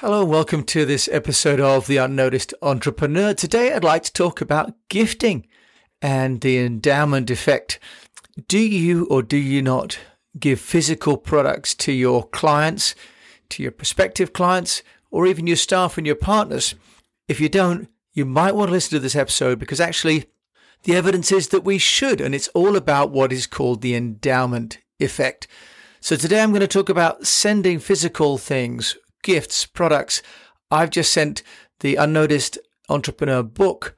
Hello and welcome to this episode of The Unnoticed Entrepreneur. Today I'd like to talk about gifting and the endowment effect. Do you or do you not give physical products to your clients, to your prospective clients, or even your staff and your partners? If you don't, you might want to listen to this episode because actually the evidence is that we should, and it's all about what is called the endowment effect. So today I'm going to talk about sending physical things gifts, products. I've just sent the Unnoticed Entrepreneur book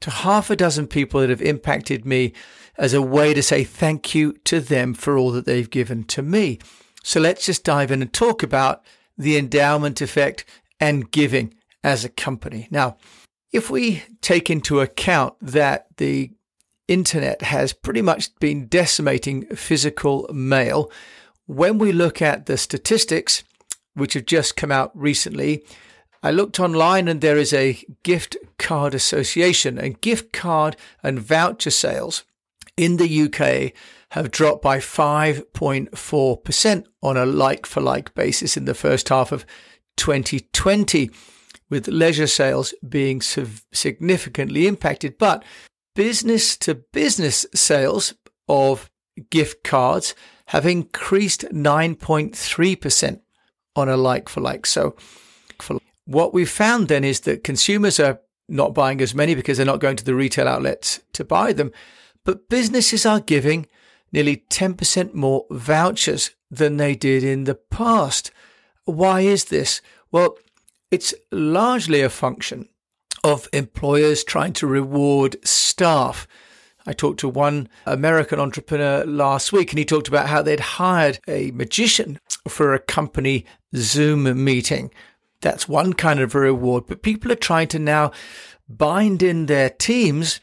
to half a dozen people that have impacted me as a way to say thank you to them for all that they've given to me. So let's just dive in and talk about the endowment effect and giving as a company. Now, if we take into account that the internet has pretty much been decimating physical mail, when we look at the statistics, which have just come out recently. I looked online and there is a gift card association, and gift card and voucher sales in the UK have dropped by 5.4% on a like for like basis in the first half of 2020, with leisure sales being significantly impacted. But business to business sales of gift cards have increased 9.3% on a like for like. So, for what we've found then is that consumers are not buying as many because they're not going to the retail outlets to buy them, but businesses are giving nearly 10% more vouchers than they did in the past. Why is this? Well, it's largely a function of employers trying to reward staff. I talked to one American entrepreneur last week and he talked about how they'd hired a magician for a company Zoom meeting. That's one kind of a reward, but people are trying to now bind in their teams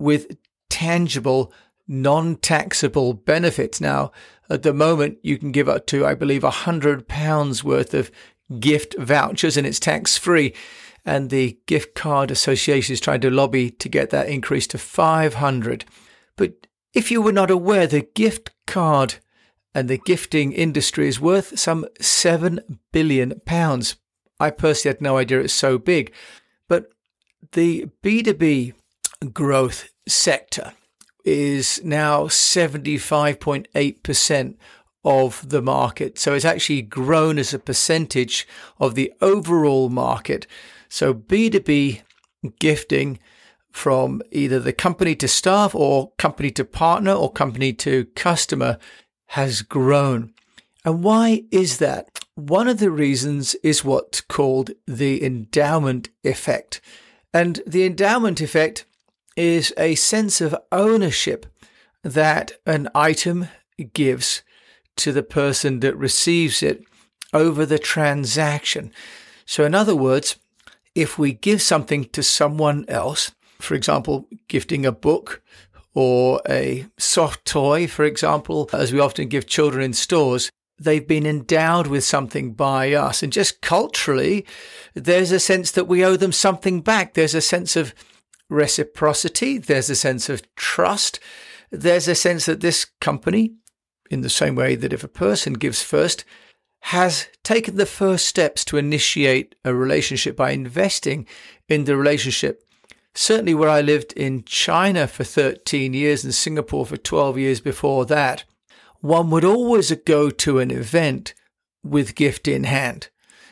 with tangible, non taxable benefits. Now, at the moment, you can give up to, I believe, a hundred pounds worth of gift vouchers and it's tax free. And the gift card association is trying to lobby to get that increased to 500. But if you were not aware, the gift card and the gifting industry is worth some 7 billion pounds. I personally had no idea it's so big. But the B2B growth sector is now 75.8% of the market. So it's actually grown as a percentage of the overall market. So B2B gifting from either the company to staff or company to partner or company to customer has grown. And why is that? One of the reasons is what's called the endowment effect. And the endowment effect is a sense of ownership that an item gives to the person that receives it over the transaction. So, in other words, if we give something to someone else, for example, gifting a book or a soft toy, for example, as we often give children in stores, they've been endowed with something by us. And just culturally, there's a sense that we owe them something back. There's a sense of reciprocity. There's a sense of trust. There's a sense that this company, in the same way that if a person gives first, has taken the first steps to initiate a relationship by investing in the relationship certainly where I lived in China for 13 years and Singapore for 12 years before that, one would always go to an event with gift in hand.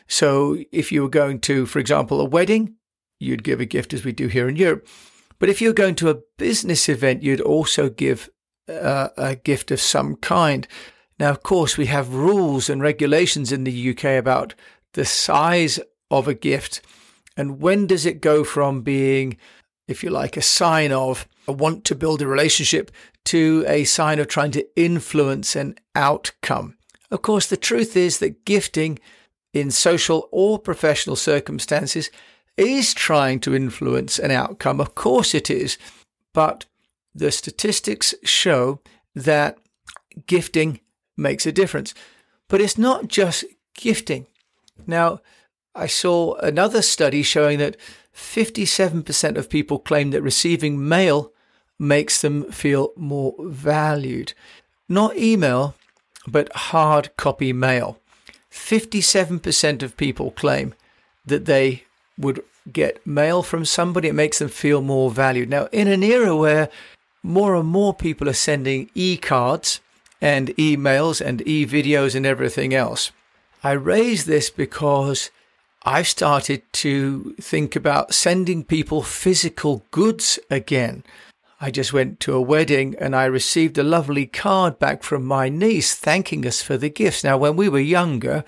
So if you were going to, for example, a wedding, you'd give a gift as we do here in Europe. But if you're going to a business event, you'd also give uh, a gift of some kind. Now, of course, we have rules and regulations in the UK about the size of a gift and when does it go from being, if you like, a sign of a want to build a relationship to a sign of trying to influence an outcome? Of course, the truth is that gifting in social or professional circumstances is trying to influence an outcome. Of course it is. But the statistics show that gifting makes a difference. But it's not just gifting. Now, I saw another study showing that 57% of people claim that receiving mail makes them feel more valued. Not email, but hard copy mail. 57% of people claim that they would get mail from somebody. It makes them feel more valued. Now, in an era where more and more people are sending e cards and emails and e videos and everything else, I raise this because I've started to think about sending people physical goods again. I just went to a wedding and I received a lovely card back from my niece thanking us for the gifts. Now, when we were younger,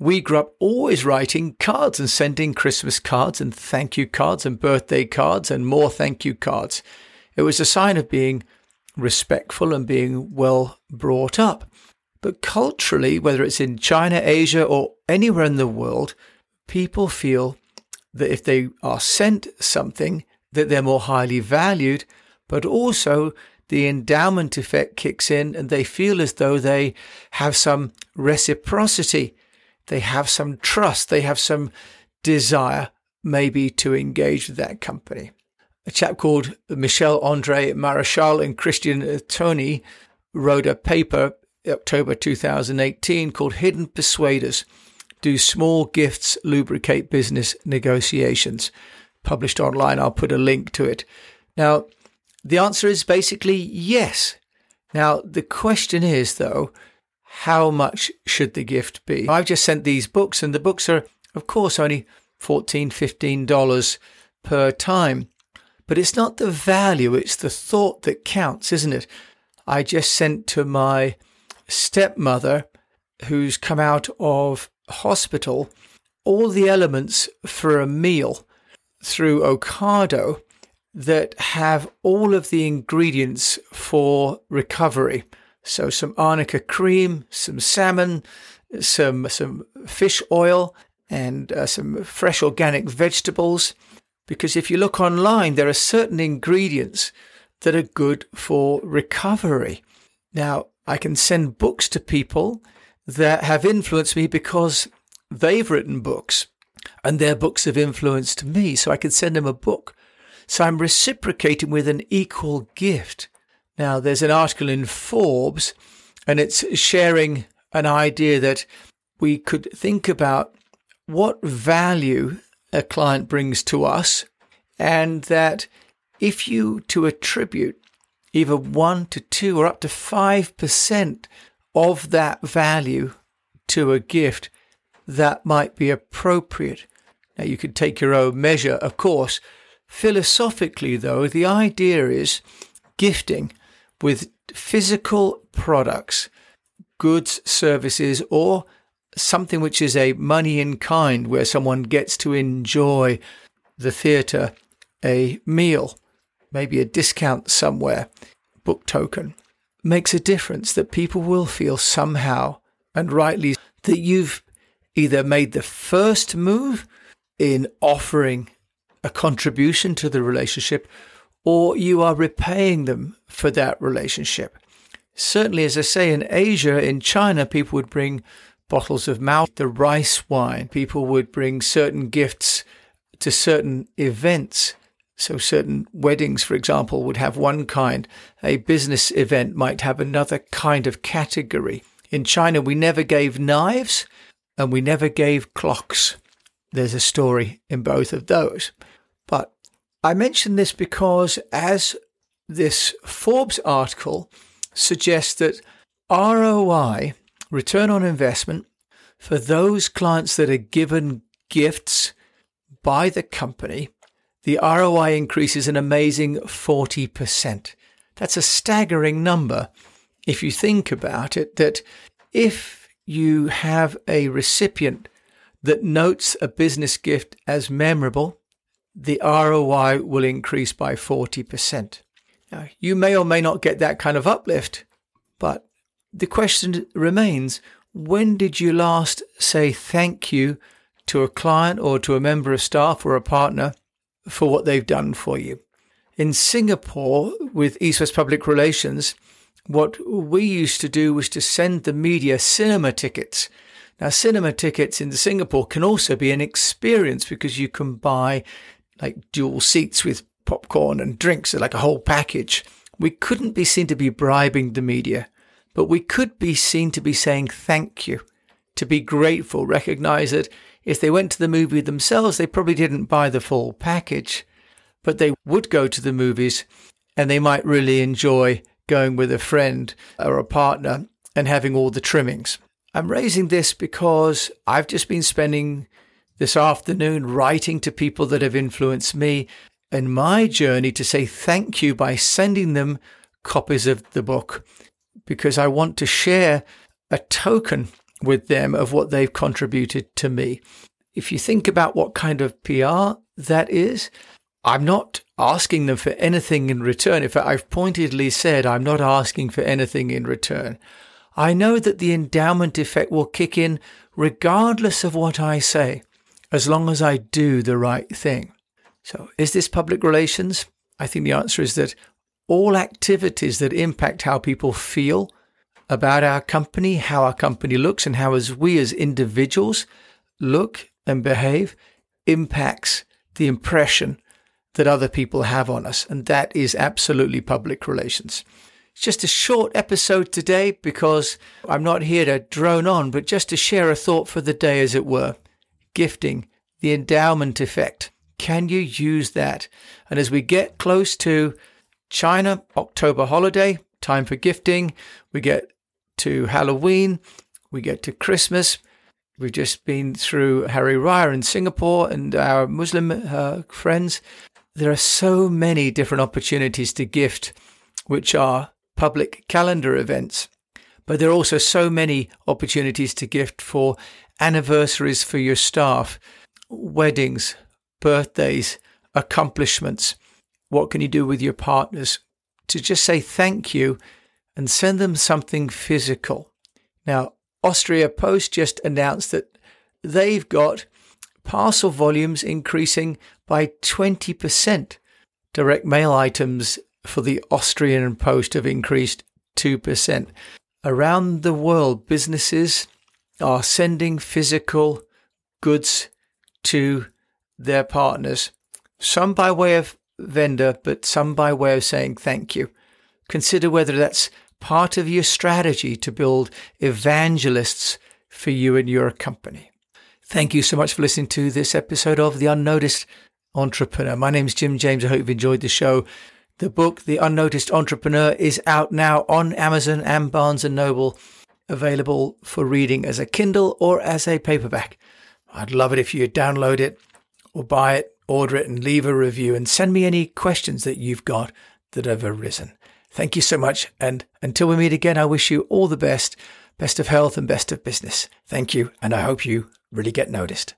we grew up always writing cards and sending Christmas cards and thank you cards and birthday cards and more thank you cards. It was a sign of being respectful and being well brought up. But culturally, whether it's in China, Asia, or anywhere in the world, people feel that if they are sent something, that they're more highly valued, but also the endowment effect kicks in and they feel as though they have some reciprocity they have some trust, they have some desire maybe to engage with that company. A chap called Michel Andre Marechal and Christian Thöni wrote a paper October 2018 called Hidden Persuaders Do Small Gifts Lubricate Business Negotiations? Published online. I'll put a link to it. Now, the answer is basically yes. Now, the question is, though, how much should the gift be? I've just sent these books, and the books are, of course, only $14, $15 per time. But it's not the value, it's the thought that counts, isn't it? I just sent to my stepmother, who's come out of hospital, all the elements for a meal through Ocado that have all of the ingredients for recovery. So some arnica cream, some salmon, some some fish oil, and uh, some fresh organic vegetables. Because if you look online, there are certain ingredients that are good for recovery. Now, I can send books to people that have influenced me because they've written books and their books have influenced me. So I can send them a book. So I'm reciprocating with an equal gift. Now, there's an article in Forbes, and it's sharing an idea that we could think about what value a client brings to us, and that if you to attribute either one to two or up to five percent of that value to a gift, that might be appropriate. Now, you could take your own measure, of course. Philosophically, though, the idea is gifting with physical products, goods, services, or something which is a money in kind where someone gets to enjoy the theatre, a meal, maybe a discount somewhere, book token, makes a difference that people will feel somehow and rightly that you've either made the first move in offering a contribution to the relationship or you are repaying them for that relationship. Certainly, as I say, in Asia, in China, people would bring bottles of mouth, the rice wine. People would bring certain gifts to certain events. So, certain weddings, for example, would have one kind. A business event might have another kind of category. In China, we never gave knives and we never gave clocks. There's a story in both of those. But I mention this because as this Forbes article suggests that ROI, return on investment, for those clients that are given gifts by the company, the ROI increases an amazing 40%. That's a staggering number if you think about it, that if you have a recipient that notes a business gift as memorable, the ROI will increase by 40%. Now, you may or may not get that kind of uplift, but the question remains when did you last say thank you to a client or to a member of staff or a partner for what they've done for you? In Singapore, with East West Public Relations, what we used to do was to send the media cinema tickets. Now, cinema tickets in Singapore can also be an experience because you can buy like dual seats with popcorn and drinks, like a whole package. We couldn't be seen to be bribing the media, but we could be seen to be saying thank you, to be grateful, recognize that if they went to the movie themselves, they probably didn't buy the full package, but they would go to the movies and they might really enjoy going with a friend or a partner and having all the trimmings. I'm raising this because I've just been spending this afternoon writing to people that have influenced me and my journey to say thank you by sending them copies of the book because I want to share a token with them of what they've contributed to me. If you think about what kind of PR that is, I'm not asking them for anything in return. In fact, I've pointedly said I'm not asking for anything in return. I know that the endowment effect will kick in regardless of what I say, as long as I do the right thing. So, is this public relations? I think the answer is that all activities that impact how people feel about our company, how our company looks, and how as we as individuals look and behave impacts the impression that other people have on us. And that is absolutely public relations. It's just a short episode today because I'm not here to drone on, but just to share a thought for the day, as it were. Gifting, the endowment effect. Can you use that? And as we get close to China, October holiday, time for gifting, we get to Halloween, we get to Christmas. We've just been through Hari Raya in Singapore and our Muslim uh, friends. There are so many different opportunities to gift, which are public calendar events. But there are also so many opportunities to gift for anniversaries for your staff, weddings, birthdays, accomplishments. What can you do with your partners? To just say thank you and send them something physical. Now, Austria Post just announced that they've got parcel volumes increasing by 20%. Direct mail items for the Austrian Post have increased 2%. Around the world, businesses are sending physical goods to their partners, some by way of vendor, but some by way of saying thank you. Consider whether that's part of your strategy to build evangelists for you and your company. Thank you so much for listening to this episode of The Unnoticed Entrepreneur. My name is Jim James. I hope you've enjoyed the show. The book, The Unnoticed Entrepreneur, is out now on Amazon and Barnes and Noble, available for reading as a Kindle or as a paperback. I'd love it if you download it or buy it, order it, and leave a review and send me any questions that you've got that have arisen. Thank you so much. And until we meet again, I wish you all the best, best of health and best of business. Thank you. And I hope you really get noticed.